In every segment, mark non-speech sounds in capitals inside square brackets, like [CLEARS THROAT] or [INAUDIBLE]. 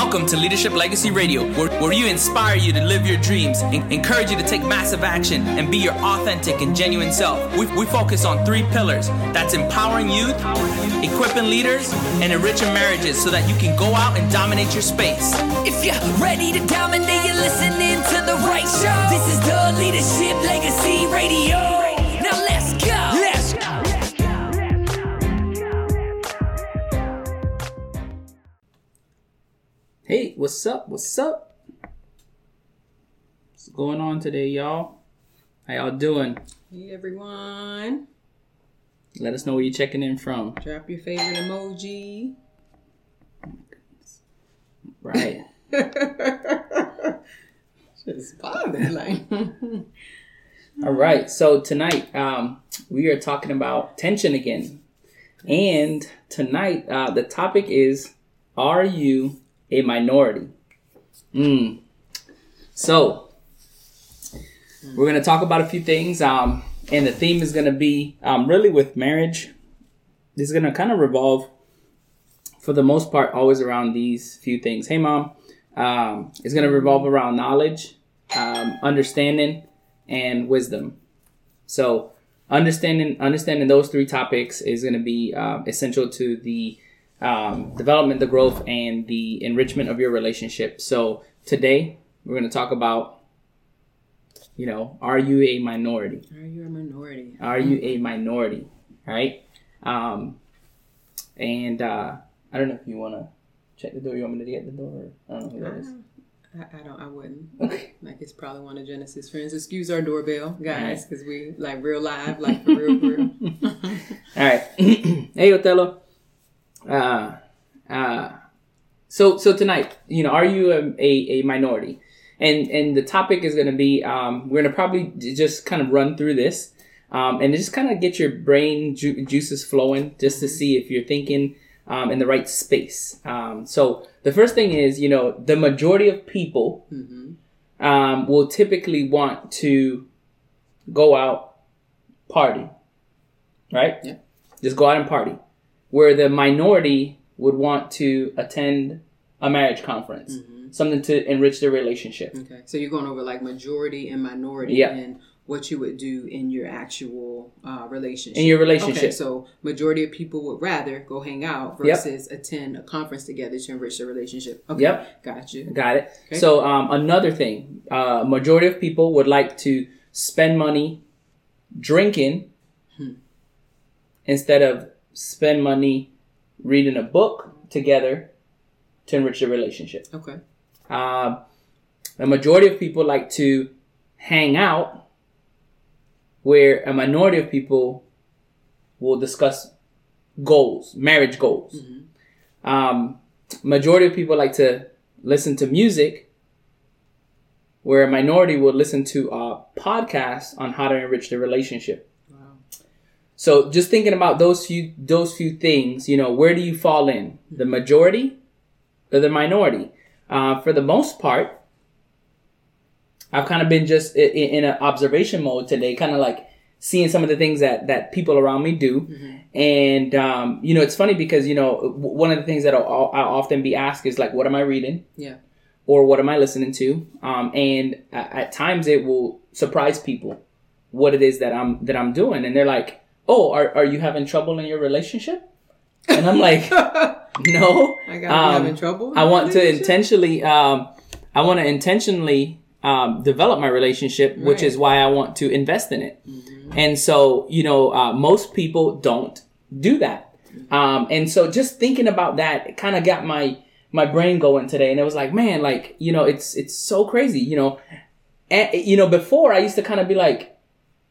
Welcome to Leadership Legacy Radio, where, where we inspire you to live your dreams, en- encourage you to take massive action, and be your authentic and genuine self. We, we focus on three pillars that's empowering youth, equipping leaders, and enriching marriages so that you can go out and dominate your space. If you're ready to dominate, you're listening to the right show. This is the Leadership Legacy Radio. What's up? What's up? What's going on today, y'all? How y'all doing? Hey everyone, Let us know where you're checking in from. drop your favorite emoji. Right. [LAUGHS] [LAUGHS] Just bothered, like. [LAUGHS] All right. So tonight, um, we are talking about tension again, and tonight, uh, the topic is: Are you a minority? Mm. So, we're gonna talk about a few things, um, and the theme is gonna be um, really with marriage. This is gonna kind of revolve, for the most part, always around these few things. Hey, mom. Um, it's gonna revolve around knowledge, um, understanding, and wisdom. So understanding understanding those three topics is going to be um, essential to the um, development, the growth, and the enrichment of your relationship. So today we're going to talk about, you know, are you a minority? Are you a minority? Are you a minority? Right? Um, and uh, I don't know if you want to check the door. You want me to get the door? Or, I don't know who that is. I, I don't. I wouldn't. Okay. Like it's probably one of Genesis friends. Excuse our doorbell, guys, because we like real live, like for real, for real. [LAUGHS] All right. [CLEARS THROAT] hey, Othello. Uh, uh, so so tonight, you know, are you a, a, a minority? And and the topic is going to be um, we're going to probably just kind of run through this um, and just kind of get your brain ju- juices flowing just to see if you're thinking um, in the right space. Um, so the first thing is, you know, the majority of people hmm um, will typically want to go out party, right? Yeah. Just go out and party. Where the minority would want to attend a marriage conference, Mm-hmm. something to enrich their relationship. Okay, so you're going over like majority and minority, Yeah. and what you would do in your actual uh, relationship. In your relationship. Okay, so majority of people would rather go hang out Yep. versus attend a conference together to enrich their relationship. Okay, Yep. got you. Got it. Okay. So um, another thing, uh, majority of people would like to spend money drinking Hmm. instead of spend money reading a book together to enrich their relationship. Okay. Um, a majority of people like to hang out, where a minority of people will discuss goals, marriage goals. Um, majority of people like to listen to music, where a minority will listen to a podcast on how to enrich their relationship. So just thinking about those few those few things, you know, where do you fall in? The majority or the minority? Uh, for the most part, I've kind of been just in, in an observation mode today, kind of like seeing some of the things that that people around me do, and um, you know, it's funny because you know one of the things that I'll, I'll often be asked is like, what am I reading? Yeah. or what am I listening to? Um, and at, at times it will surprise people what it is that I'm that I'm doing, and they're like, "Oh, are are you having trouble in your relationship?" And I'm like, [LAUGHS] "No, I got Um, having trouble. I want to intentionally, um, I want to intentionally um, develop my relationship, which is why I want to invest in it. And so, you know, uh, most people don't do that. Um, and so, just thinking about that, kind of got my my brain going today, and it was like, man, like you know, it's it's so crazy, you know. And, you know, before I used to kind of be like,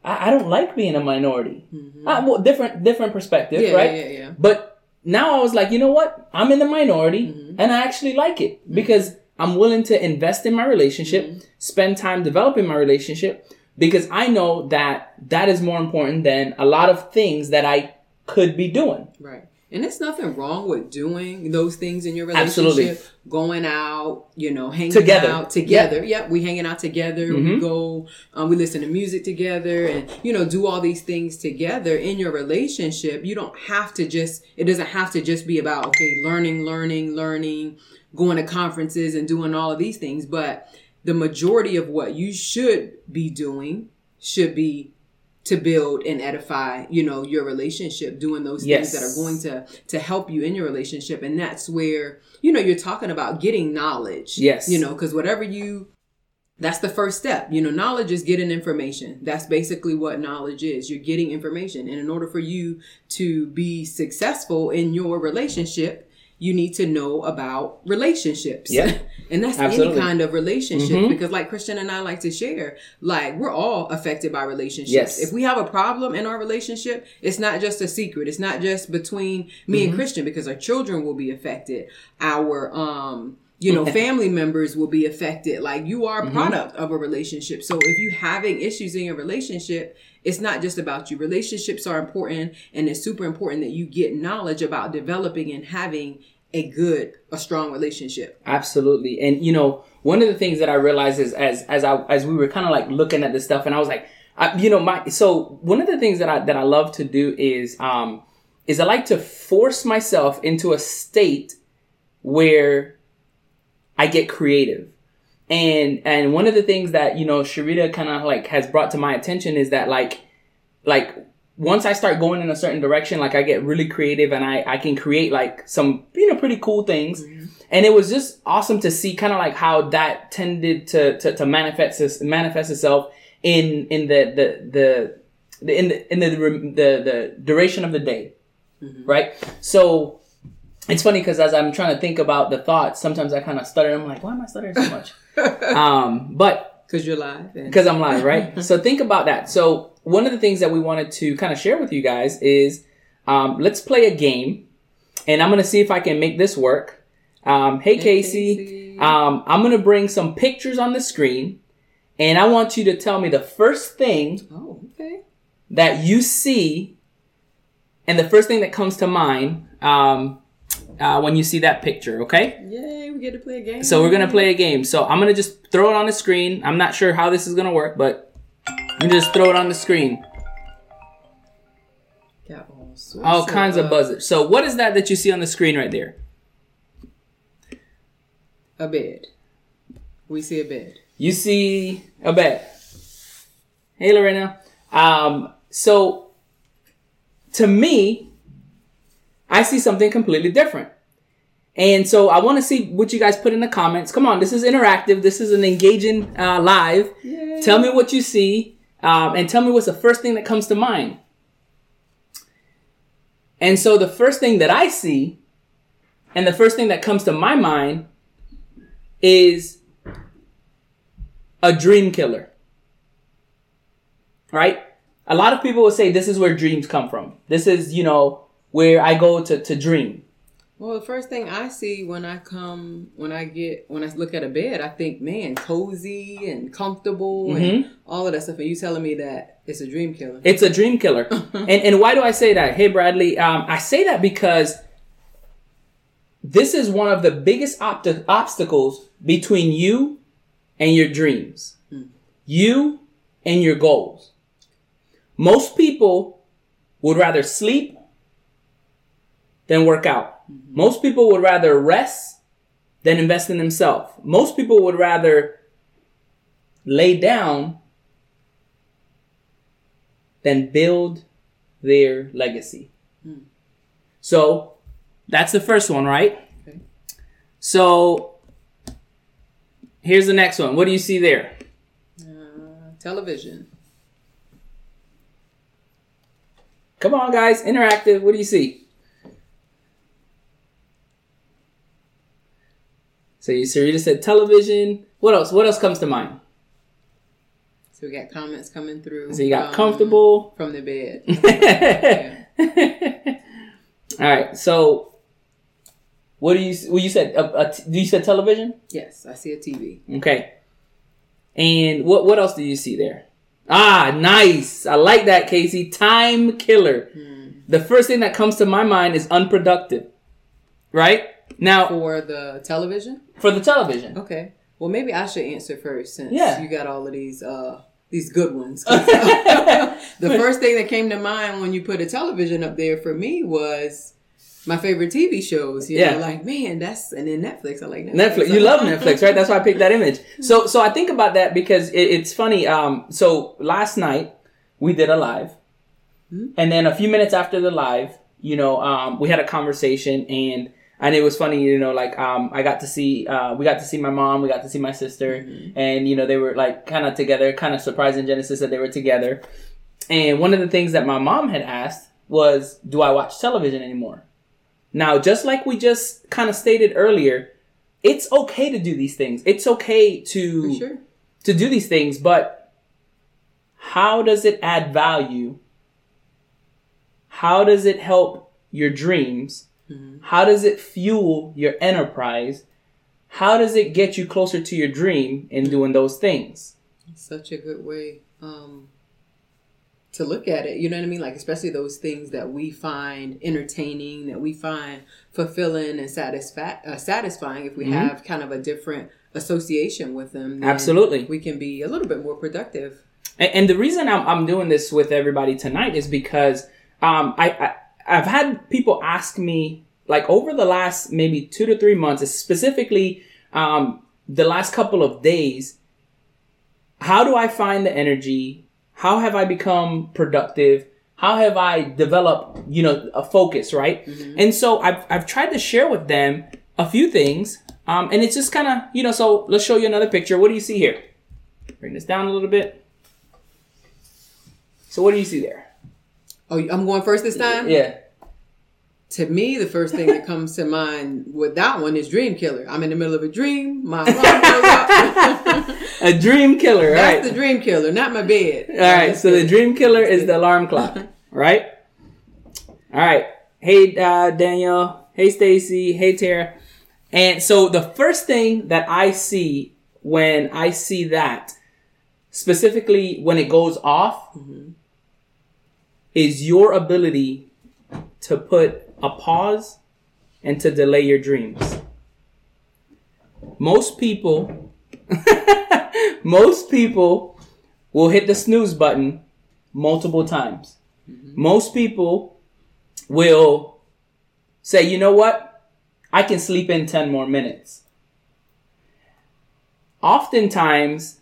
I, I don't like being a minority. Uh, well, different different perspective, Yeah, right? yeah, yeah, yeah. But now I was like, you know what? I'm in the minority mm-hmm. and I actually like it mm-hmm. because I'm willing to invest in my relationship, spend time developing my relationship because I know that that is more important than a lot of things that I could be doing. Right. And there's nothing wrong with doing those things in your relationship. Absolutely. Going out, you know, hanging Together. out together. Yep, we hanging out together. Mhm. We go, um, we listen to music together, and you know, do all these things together in your relationship. You don't have to just. It doesn't have to just be about okay, learning, learning, learning. going to conferences and doing all of these things, but the majority of what you should be doing should be to build and edify you know your relationship doing those Yes. things that are going to to help you in your relationship. And that's where you know you're talking about getting knowledge Yes. you know because whatever you that's the first step. You know knowledge is getting information. That's basically what knowledge is. You're getting information. And in order for you to be successful in your relationship you need to know about relationships Yeah. [LAUGHS] and that's Absolutely. any kind of relationship Mhm. because like christian and i like to share like we're all affected by relationships Yes. if we have a problem in our relationship it's not just a secret it's not just between me Mm-hmm. and christian because our children will be affected our um you know family members will be affected. Like you are a Mm-hmm. product of a relationship. So if you having issues in your relationship it's not just about you. Relationships are important and it's super important that you get knowledge about developing and having a good a strong relationship. Absolutely. And you know, one of the things that I realized is as as I as we were kind of like looking at this stuff, and I was like, I, you know, my so one of the things that I that I love to do is um is I like to force myself into a state where I get creative. And and one of the things that you know Sharita kind of like has brought to my attention is that like like once I start going in a certain direction, like I get really creative and I, I can create like some, you know, pretty cool things. Mm-hmm. And it was just awesome to see kind of like how that tended to, to, to manifest, manifest itself in, in the, the, the, the in the, in the, the, the duration of the day. Mm-hmm. Right. So it's funny because as I'm trying to think about the thoughts, sometimes I kind of stutter. I'm like, why am I stuttering so much? [LAUGHS] um, but because you're live because I'm live, right? [LAUGHS] so think about that. So one of the things that we wanted to kind of share with you guys is um, let's play a game, and I'm gonna see if I can make this work. Um, hey, Casey, Casey. Um, I'm gonna bring some pictures on the screen, and I want you to tell me the first thing oh okay that you see, and the first thing that comes to mind um, uh, when you see that picture. Okay? yay we get to play a game So we're gonna play a game. So I'm gonna just throw it on the screen. I'm not sure how this is gonna work, but you just throw it on the screen. Got all, sorts All kinds of uh, buzzers. So what is that that you see on the screen right there? a bed we see a bed You see a bed. Hey Lorena. Um, so to me, I see something completely different. And so I want to see what you guys put in the comments. Come on, this is interactive. This is an engaging uh, live. Yay. Tell me what you see, um, and tell me what's the first thing that comes to mind. And so the first thing that I see, and the first thing that comes to my mind, is a dream killer. Right? A lot of people will say this is where dreams come from. This is, you know, where I go to, to dream. Well, the first thing I see when I come, when I get, when I look at a bed, I think, man, cozy and comfortable and all of that stuff. And you telling me that it's a dream killer? It's a dream killer. [LAUGHS] and, and why do I say that? Hey, Bradley, um, I say that because this is one of the biggest opt- obstacles between you and your dreams, you and your goals. Most people would rather sleep than work out. Most people would rather rest than invest in themselves. Most people would rather lay down than build their legacy. So that's the first one, right? Okay. So here's the next one. What do you see there? Uh, television. Come on, guys, interactive. What do you see? So you Sharita said television. What else? What else comes to mind? So we got comments coming through. So you got comfortable. from the bed. [LAUGHS] All right. So what do you? Well, you said uh, uh, you said television. yes, I see a TV. Okay. And what what else do you see there? Ah, nice. I like that, Casey. Time killer. The first thing that comes to my mind is unproductive. Right? Now, For the television? For the television. Okay. Well, maybe I should answer first since Yeah. you got all of these uh these good ones. [LAUGHS] [LAUGHS] the first thing that came to mind when you put a television up there for me was my favorite TV shows. You Yeah. know, like man, that's and then Netflix. I like Netflix. Netflix. You love Netflix, right? That's why I picked that image. [LAUGHS] So, so I think about that because it, it's funny. Um, so last night we did a live, and then a few minutes after the live, you know, um, we had a conversation, and and it was funny, you know, like um, I got to see, uh, we got to see my mom, we got to see my sister, and you know, they were like kind of together, kind of surprising Genesis that they were together. And one of the things that my mom had asked was, "Do I watch television anymore?" Now, just like we just kind of stated earlier, it's okay to do these things. It's okay to sure. to do these things, but how does it add value? How does it help your dreams? How does it fuel your enterprise? How does it get you closer to your dream in doing those things? Such a good way um, to look at it. You know what I mean? Like especially those things that we find entertaining, that we find fulfilling and satisfa- uh, satisfying. If we Mm-hmm. have kind of a different association with them, Absolutely. we can be a little bit more productive. And, and the reason I'm, I'm doing this with everybody tonight is because um, I, I I've had people ask me like over the last maybe two to three months, specifically um, the last couple of days. How do I find the energy? How have I become productive? How have I developed, you know, a focus, right? And so I've, I've tried to share with them a few things. Um, and it's just kind of, you know, so let's show you another picture. What do you see here? Bring this down a little bit. So what do you see there? Oh, I'm going first this time. Yeah. To me, the first thing that comes to mind with that one is Dream Killer. I'm in the middle of a dream. My [LAUGHS] alarm goes up. [LAUGHS] A dream killer, That's right? the Dream Killer, not my bed. All right. So the dream killer is the alarm clock, [LAUGHS] right? All right. Hey, uh, Daniel. Hey, Stacy. Hey, Tara. And so the first thing that I see when I see that, specifically when it goes off, is your ability to put a pause and to delay your dreams. Most people, [LAUGHS] most people will hit the snooze button multiple times. Mm-hmm. Most people will say, you know what? I can sleep in 10 more minutes. Oftentimes,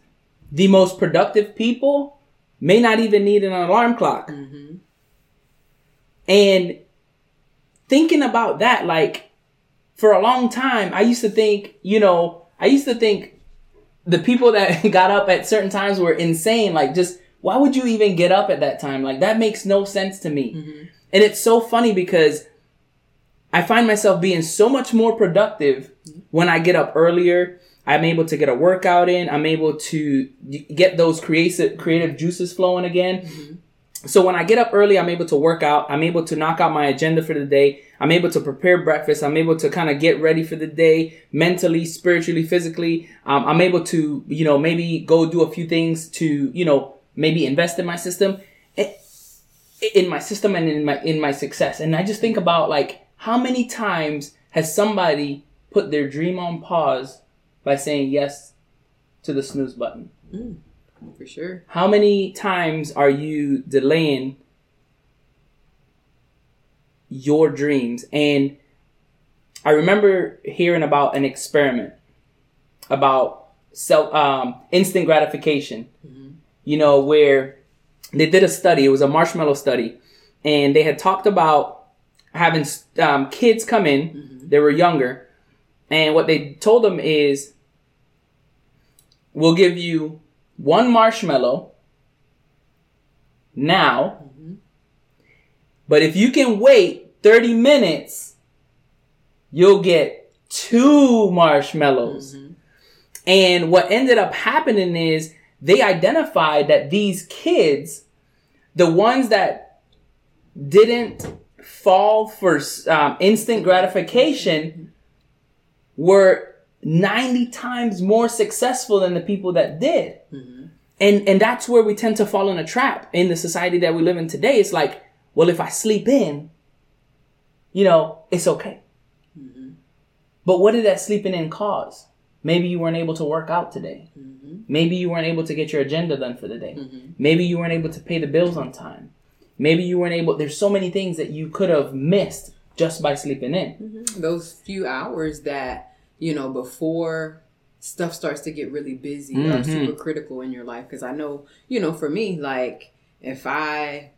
the most productive people may not even need an alarm clock. Mm-hmm. And thinking about that, like, for a long time, I used to think, you know, I used to think the people that [LAUGHS] got up at certain times were insane. Like, just why would you even get up at that time? Like, that makes no sense to me. Mm-hmm. And it's so funny because I find myself being so much more productive when I get up earlier. I'm able to get a workout in. I'm able to get those creative creative juices flowing again. Mm-hmm. So when I get up early, I'm able to work out. I'm able to knock out my agenda for the day. I'm able to prepare breakfast. I'm able to kind of get ready for the day mentally, spiritually, physically. Um, I'm able to, you know, maybe go do a few things to, you know, maybe invest in my system, eh, in my system and in my in my success. And I just think about like how many times has somebody put their dream on pause by saying yes to the snooze button? For sure. How many times are you delaying your dreams? And I remember hearing about an experiment about self um, instant gratification. You know, where they did a study. It was a marshmallow study, and they had talked about having um, kids come in. They were younger, and what they told them is, "We'll give you one marshmallow now, mm-hmm. but if you can wait 30 minutes, you'll get two marshmallows. Mm-hmm. And what ended up happening is they identified that these kids, the ones that didn't fall for um, instant gratification, mm-hmm. were 90 times more successful than the people that did. Mm-hmm. And and that's where we tend to fall in a trap in the society that we live in today. It's like, well, if I sleep in, you know, it's okay. Mm-hmm. But what did that sleeping in cause? Maybe you weren't able to work out today. Mm-hmm. Maybe you weren't able to get your agenda done for the day. Maybe you weren't able to pay the bills on time. Maybe you weren't able, there's so many things that you could have missed just by sleeping in. those few hours that you know before stuff starts to get really busy are Mhm. super critical in your life because i know you know for me like if i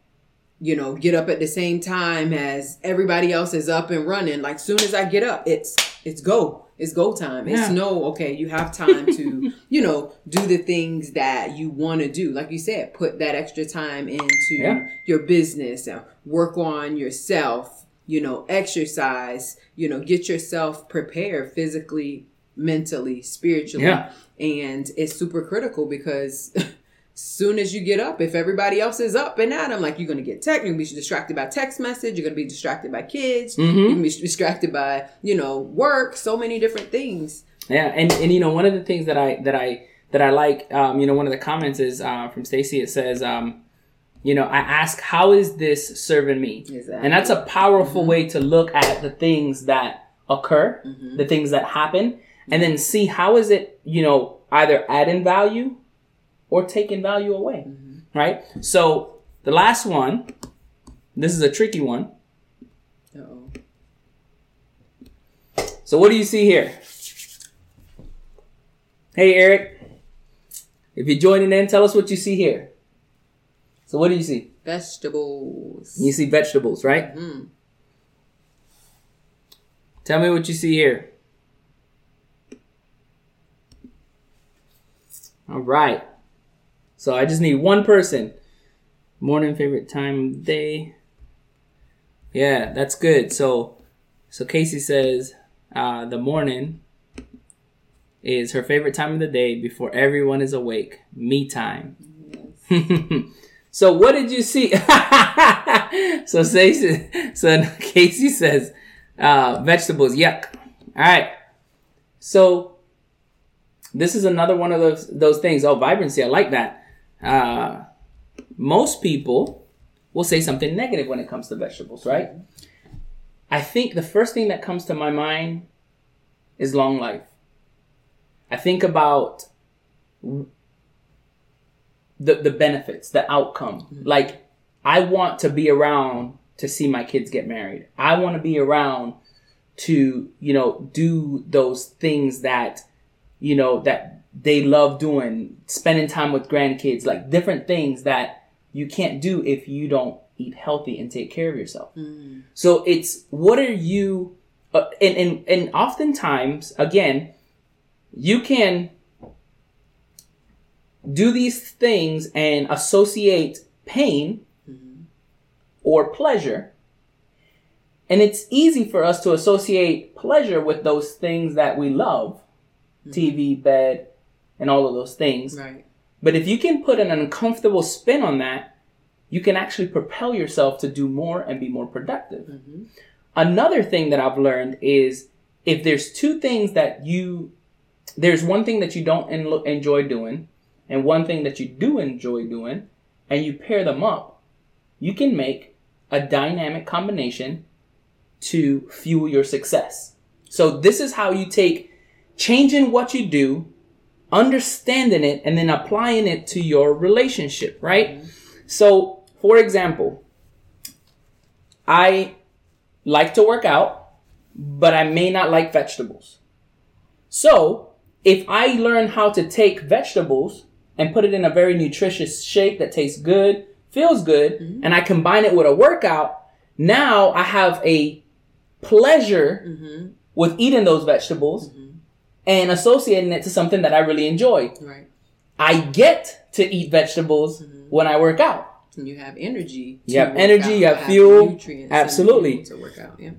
you know get up at the same time as everybody else is up and running like soon as i get up it's it's go it's go time it's Yeah. no okay you have time to [LAUGHS] you know do the things that you want to do like you said put that extra time into Yeah. your business uh, work on yourself you know exercise you know get yourself prepared physically mentally spiritually Yeah. and it's super critical because [LAUGHS] soon as you get up if everybody else is up and at 'em, like you're gonna get tech you're gonna be distracted by text message you're gonna be distracted by kids Mhm. you're gonna be distracted by you know work so many different things Yeah, and and you know one of the things that I that I that I like, um, you know, one of the comments is uh, from Stacy. It says, um, you know, I ask, how is this serving me? Exactly. And that's a powerful mm-hmm. way to look at the things that occur, mm-hmm. the things that happen, and then see how is it, you know, either adding value or taking value away, mm-hmm. right? So the last one, this is a tricky one. Uh-oh. So what do you see here? Hey Eric, if you're joining in, tell us what you see here. So what do you see? vegetables You see vegetables, right? Mhm. Tell me what you see here. All right. So I just need one person. Morning favorite time of day. Yeah, that's good. So so Casey says uh, the morning is her favorite time of the day before everyone is awake. Me time. [LAUGHS] so what did you see? [LAUGHS] so Casey, so Casey says uh, vegetables. Yuck. All right. So this is another one of those those things. Oh, vibrancy. I like that. Uh, most people will say something negative when it comes to vegetables, right? I think the first thing that comes to my mind is long life. I think about the the benefits, the outcome. Like I want to be around to see my kids get married. I want to be around to, you know, do those things that you know that they love doing, spending time with grandkids, like different things that you can't do if you don't eat healthy and take care of yourself. So it's what are you uh, and, and and oftentimes again you can do these things and associate pain mm-hmm. or pleasure. And it's easy for us to associate pleasure with those things that we love mm-hmm. tv bed and all of those things. Right. But if you can put an uncomfortable spin on that, you can actually propel yourself to do more and be more productive. Mm-hmm. Another thing that I've learned is if there's two things that you, there's one thing that you don't en- enjoy doing, and one thing that you do enjoy doing, and you pair them up, you can make a dynamic combination to fuel your success. So this is how you take changing what you do understanding it and then applying it to your relationship, right? Mm-hmm. So, for example, I like to work out, but I may not like vegetables. So, if I learn how to take vegetables and put it in a very nutritious shake that tastes good, feels good, mm-hmm. and I combine it with a workout, now I have a pleasure mm-hmm. with eating those vegetables mm-hmm. and associating it to something that I really enjoy. right I get to eat vegetables when I work out. and you have energy You have energy, you have fuel. nutrients Absolutely. to work out yeah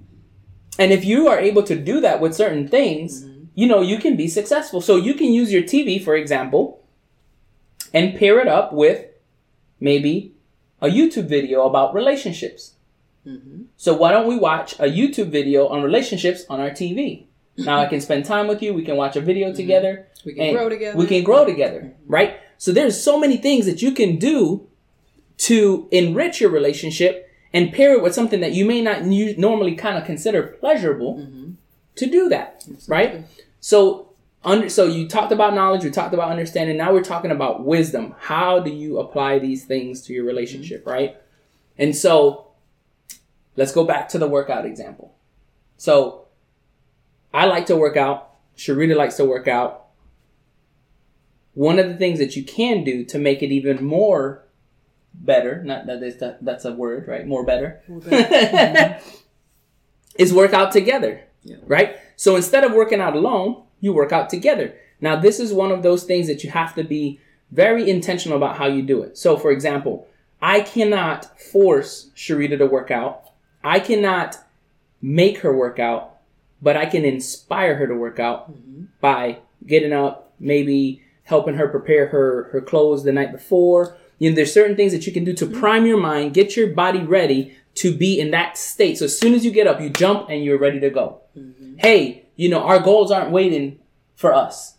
And if you are able to do that with certain things, you know, you can be successful. So you can use your TV, for example, and pair it up with maybe a YouTube video about relationships. Mm-hmm. So why don't we watch a YouTube video on relationships on our TV? Now I can spend time with you. We can watch a video mm-hmm. together. We can grow together. We can grow together, mm-hmm. right? So there's so many things that you can do to enrich your relationship and pair it with something that you may not normally kind of consider pleasurable to do that, right? So under so you talked about knowledge, we talked about understanding. Now we're talking about wisdom. How do you apply these things to your relationship, mm-hmm. right? And so let's go back to the workout example. So I like to work out. Sharita likes to work out. One of the things that you can do to make it even more better, not that is that, that's a word, right? More better, [LAUGHS] mm-hmm. is work out together, Yeah. right? So instead of working out alone, you work out together. Now, this is one of those things that you have to be very intentional about how you do it. So, for example, I cannot force Sharita to work out. I cannot make her work out, but I can inspire her to work out mm-hmm. by getting up, maybe helping her prepare her her clothes the night before. You know, there's certain things that you can do to mm-hmm. prime your mind, get your body ready to be in that state. So as soon as you get up, you jump and you're ready to go. Mm-hmm. Hey, you know, our goals aren't waiting for us.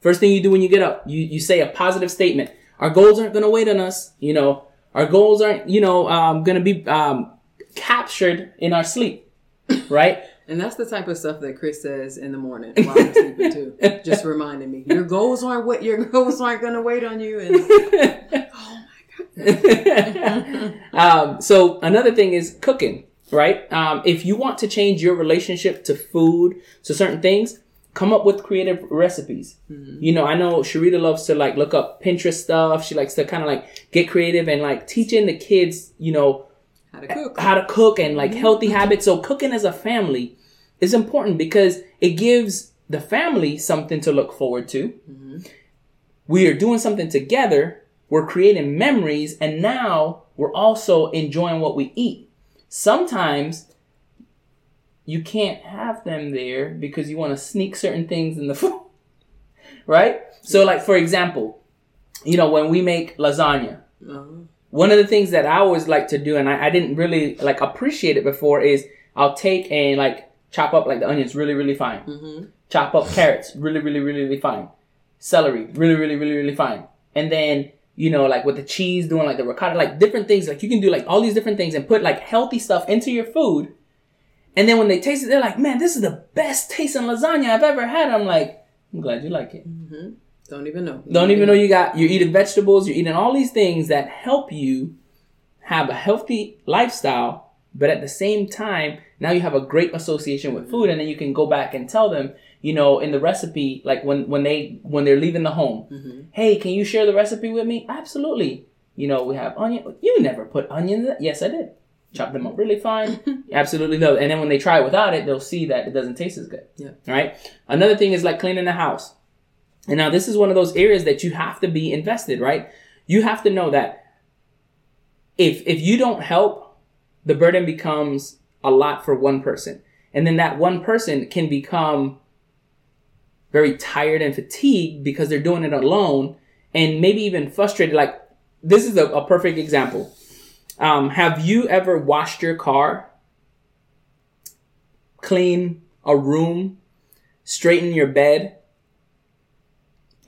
First thing you do when you get up, you, you say a positive statement. Our goals aren't going to wait on us. You know, our goals aren't, you know, um, going to be um, captured in our sleep, [LAUGHS] right? And that's the type of stuff that Chris says in the morning while I'm sleeping too. Just reminding me, your goals aren't what your goals aren't going to wait on you. And [LAUGHS] oh my god. [LAUGHS] um, so another thing is cooking, right? Um, if you want to change your relationship to food, to certain things, come up with creative recipes. Mm-hmm. You know, I know Sharita loves to like look up Pinterest stuff. She likes to kind of like get creative and like teaching the kids, you know, how to cook? how to cook and like mm-hmm. healthy habits. So cooking as a family is important because it gives the family something to look forward to. Mm-hmm. We are doing something together. We're creating memories and now we're also enjoying what we eat. Sometimes you can't have them there because you want to sneak certain things in the [LAUGHS] food. right? So like for example, you know, when we make lasagna, Uh-huh. one of the things that I always like to do, and I, I didn't really like appreciate it before, is I'll take and like chop up like the onions really, really fine. Mm-hmm. Chop up carrots really, really, really, really fine. Celery really, really, really, really fine. And then you know, like with the cheese, doing like the ricotta, like different things. Like you can do like all these different things and put like healthy stuff into your food. And then when they taste it, they're like, "Man, this is the best tasting lasagna I've ever had." I'm like, "I'm glad you like it." Mm-hmm. Don't even know. Don't even know you got you're eating vegetables, you're eating all these things that help you have a healthy lifestyle, but at the same time, now you have a great association with food and then you can go back and tell them, you know, in the recipe like when when they when they're leaving the home, mm-hmm. "Hey, can you share the recipe with me?" Absolutely. You know, we have onion. You never put onions. in- Yes, I did. Chop them up mm-hmm. really fine. [LAUGHS] Absolutely no. And then when they try it without it, they'll see that it doesn't taste as good. Yeah. Right. Another thing is like cleaning the house. And now this is one of those areas that you have to be invested, right? You have to know that if if you don't help, the burden becomes a lot for one person. And then that one person can become very tired and fatigued because they're doing it alone and maybe even frustrated. Like this is a, a perfect example. Um, have you ever washed your car, clean a room, straighten your bed,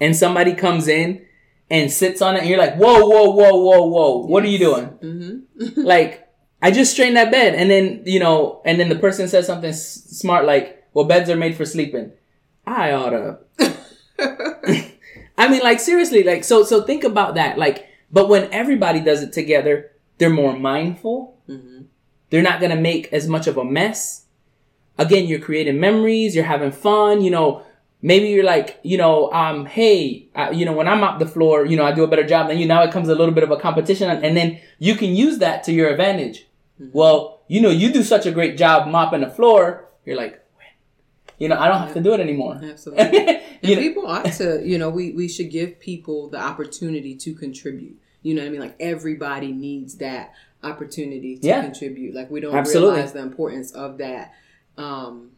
and somebody comes in and sits on it and you're like, whoa, whoa, whoa, whoa, whoa, what are you doing? Mm-hmm. [LAUGHS] like, I just straightened that bed. And then, you know, and then the person says something s- smart like, well, beds are made for sleeping. I oughta. [LAUGHS] I mean, like, seriously, like, so, so think about that. Like, but when everybody does it together, they're more mindful. Mm-hmm. They're not to make as much of a mess. Again, you're creating memories, you're having fun, you know, maybe you're like, you know, um, hey, uh, you know, when I'm up the floor, you know, I do a better job than you. Now it comes a little bit of a competition, and then you can use that to your advantage. Well, you know, you do such a great job mopping the floor. You're like, you know, I don't have to do it anymore. [LAUGHS] Absolutely. And You know- people ought to, you know, we, we should give people the opportunity to contribute. You know what I mean? Like everybody needs that opportunity to Yeah. contribute. Like we don't Absolutely. realize the importance of that, um,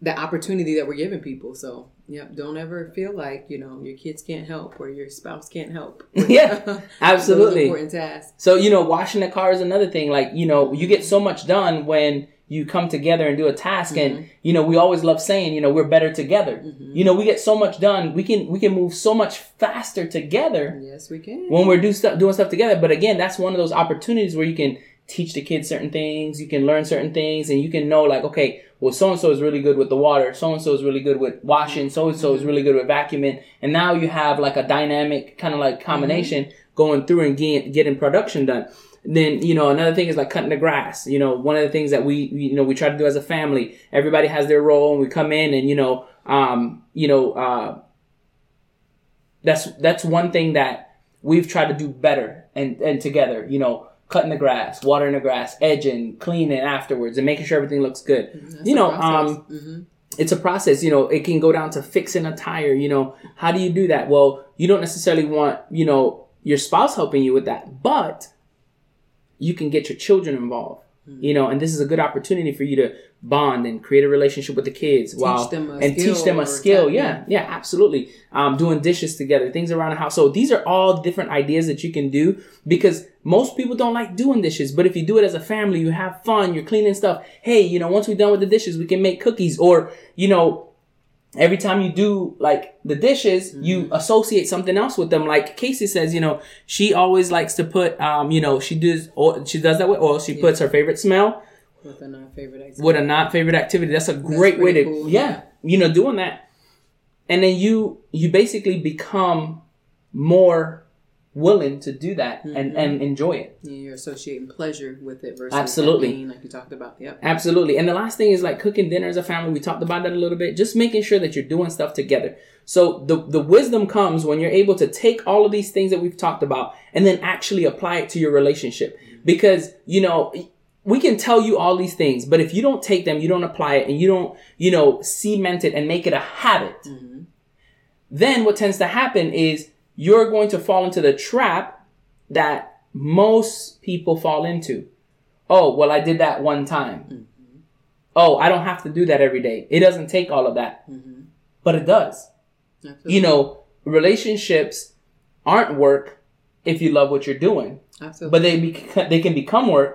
the opportunity that we're giving people. So, yep, don't ever feel like, you know, your kids can't help or your spouse can't help. [LAUGHS] Yeah, absolutely. important task. So, you know, washing the car is another thing. Like, you know, you get so much done when you come together and do a task. And, mm-hmm. you know, we always love saying, you know, we're better together. Mm-hmm. You know, we get so much done. We can, we can move so much faster together Yes, we can. when we're do stuff, doing stuff together. But again, that's one of those opportunities where you can teach the kids certain things. You can learn certain things and you can know like, okay, well, so and so is really good with the water. So and so is really good with washing. So and so is mm-hmm. really good with vacuuming. And now you have like a dynamic kind of like combination going through and getting, getting production done. Then you know another thing is like cutting the grass. You know, one of the things that we you know we try to do as a family. Everybody has their role, and we come in and you know um, you know uh, that's that's one thing that we've tried to do better and and together. You know, cutting the grass, watering the grass, edging, cleaning afterwards, and making sure everything looks good. That's you know, um, Mhm. it's a process. You know, it can go down to fixing a tire. You know, how do you do that? Well, you don't necessarily want you know your spouse helping you with that, but you can get your children involved. You know, and this is a good opportunity for you to bond and create a relationship with the kids while and teach them a skill. Yeah, yeah, absolutely. Um, doing dishes together, things around the house. So these are all different ideas that you can do because most people don't like doing dishes. But if you do it as a family, you have fun, you're cleaning stuff. Hey, you know, once we're done with the dishes, we can make cookies or, you know, every time you do like the dishes, you associate something else with them. Like Casey says, you know, she always likes to put, um, you know, she does, oil, she does that with oil. She puts her favorite smell With a non-favorite activity. with a not favorite activity. That's a great way to, cool, yeah, yeah. you know, doing that. And then you, you basically become more willing to do that Mm-hmm. and, and enjoy it. Yeah, you're associating pleasure with it versus Absolutely. pain, like you talked about. Yep. Absolutely. And the last thing is like cooking dinner as a family. We talked about that a little bit. Just making sure that you're doing stuff together. So the the wisdom comes when you're able to take all of these things that we've talked about and then actually apply it to your relationship. Because, you know, we can tell you all these things, but if you don't take them, you don't apply it and you don't, you know, cement it and make it a habit, then what tends to happen is you're going to fall into the trap that most people fall into. Oh, well, I did that one time. Mm-hmm. Oh, I don't have to do that every day. It doesn't take all of that. Mm-hmm. But it does. Absolutely. You know, relationships aren't work if you love what you're doing, Absolutely. but they bec- they can become work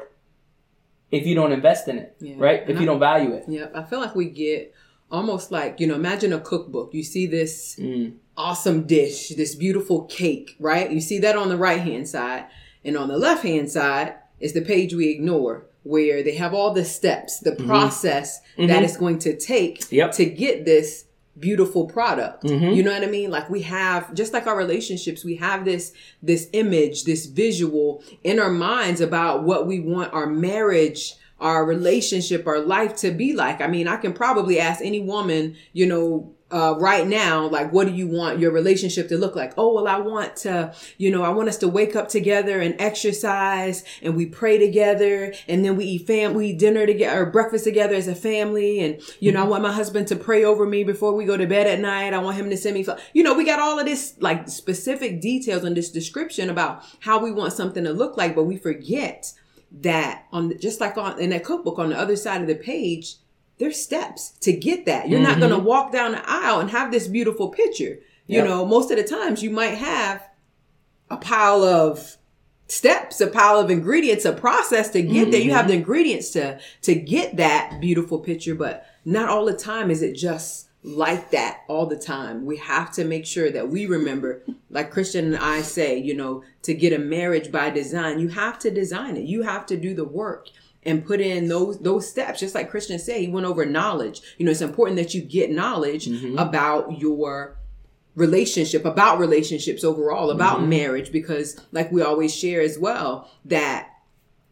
if you don't invest in it, Yeah. right? If And you I- don't value it. Yep. I feel like we get almost like, you know, imagine a cookbook. You see this Mm. awesome dish, this beautiful cake, right? You see that on the right hand side. And on the left hand side is the page we ignore where they have all the steps, the process that it's going to take Mm-hmm. Yep. to get this beautiful product. Mhm. You know what I mean? Like we have just like our relationships, we have this this image, this visual in our minds about what we want our marriage, our relationship, our life to be like. I mean, I can probably ask any woman, you know, uh, right now, like, what do you want your relationship to look like? Oh, well, I want to, you know, I want us to wake up together and exercise and we pray together and then we eat fam, we eat dinner together or breakfast together as a family. And, you know, I want my husband to pray over me before we go to bed at night. I want him to send me, you know, we got all of this like specific details and this description about how we want something to look like, but we forget that on just like on in that cookbook on the other side of the page, there's steps to get that. You're not going to mm-hmm. walk down the aisle and have this beautiful picture. You Yep. know, most of the times you might have a pile of steps, a pile of ingredients, a process to get there. You have mm-hmm. the ingredients to to get that beautiful picture, but not all the time is it just like that all the time. We have to make sure that we remember, like Christian and I say, you know, to get a marriage by design, you have to design it. You have to do the work and put in those those steps. Just like Christian said, he went over knowledge. You know, it's important that you get knowledge mm-hmm. about your relationship, about relationships overall, about mm-hmm. marriage, because like we always share as well, that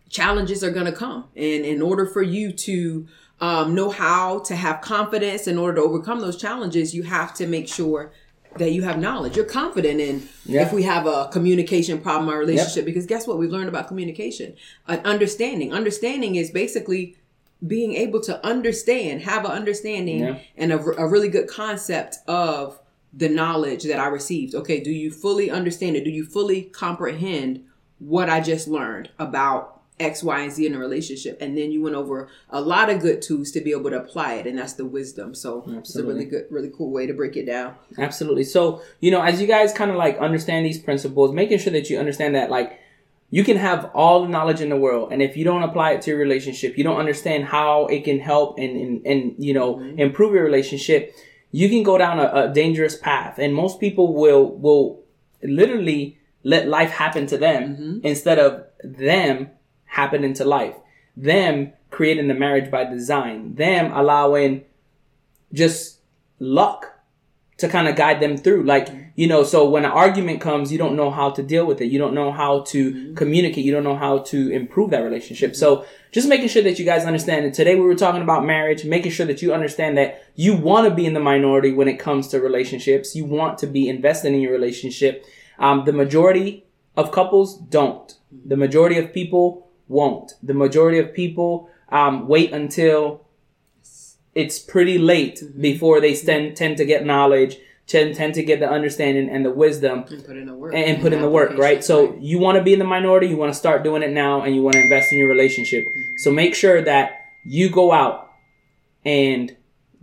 challenges are going to come. And in order for you to um, know how to have confidence, in order to overcome those challenges, you have to make sure that you have knowledge. You're confident in Yeah. if we have a communication problem our relationship, because guess what? We've learned about communication, an understanding. Understanding is basically being able to understand, have an understanding Yeah. and a, a really good concept of the knowledge that I received. Okay, do you fully understand it? Do you fully comprehend what I just learned about X, Y, and Z in a relationship? And then you went over a lot of good tools to be able to apply it, and that's the wisdom. So it's a really good, really cool way to break it down. Absolutely. So, you know, as you guys kind of like understand these principles, making sure that you understand that like you can have all the knowledge in the world and if you don't apply it to your relationship, you don't understand how it can help and and, and you know, mm-hmm. improve your relationship, you can go down a, a dangerous path. And most people will will literally let life happen to them mm-hmm. instead of them happening into life. Them creating the marriage by design. Them allowing just luck to kind of guide them through. Like, you know, so when an argument comes, you don't know how to deal with it. You don't know how to communicate. You don't know how to improve that relationship. So just making sure that you guys understand. And today we were talking about marriage, making sure that you understand that you want to be in the minority when it comes to relationships. You want to be invested in your relationship. Um, the majority of couples don't. The majority of people won't. The majority of people um, wait until it's pretty late before they stand, tend to get knowledge, tend, tend to get the understanding and the wisdom And put in the work. and, and put in the work, right? So you want to be in the minority, you want to start doing it now, and you want to invest in your relationship. So make sure that you go out and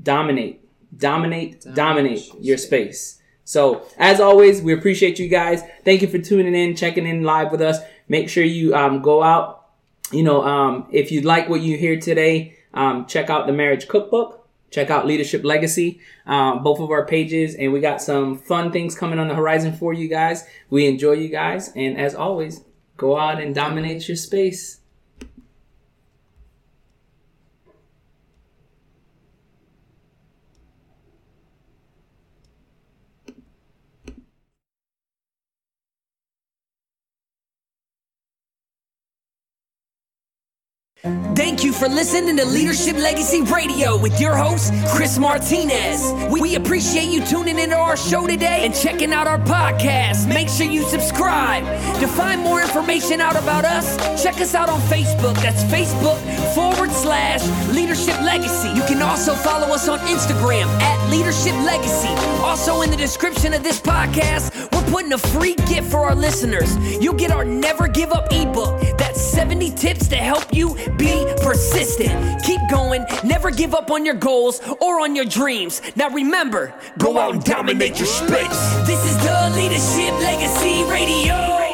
dominate, dominate, dominate, Dominate your your space. So as always, we appreciate you guys. Thank you for tuning in, checking in live with us. Make sure you um, go out. You know, um, if you like what you hear today, um, check out the Marriage Cookbook. Check out Leadership Legacy, um, both of our pages, and we got some fun things coming on the horizon for you guys. We enjoy you guys, and as always, go out and dominate your space. Thank you for listening to Leadership Legacy Radio with your host, Chris Martinez. We, appreciate you tuning into our show today and checking out our podcast. Make sure you subscribe. To find more information out about us, check us out on Facebook. That's Facebook forward slash Leadership Legacy. You can also follow us on Instagram at Leadership Legacy. Also, in the description of this podcast, we're putting a free gift for our listeners. You'll get our Never Give Up ebook. That's 70 tips to help you be persistent. Keep going, never give up on your goals or on your dreams. Now remember, go out and dominate your space. This is the Leadership Legacy Radio.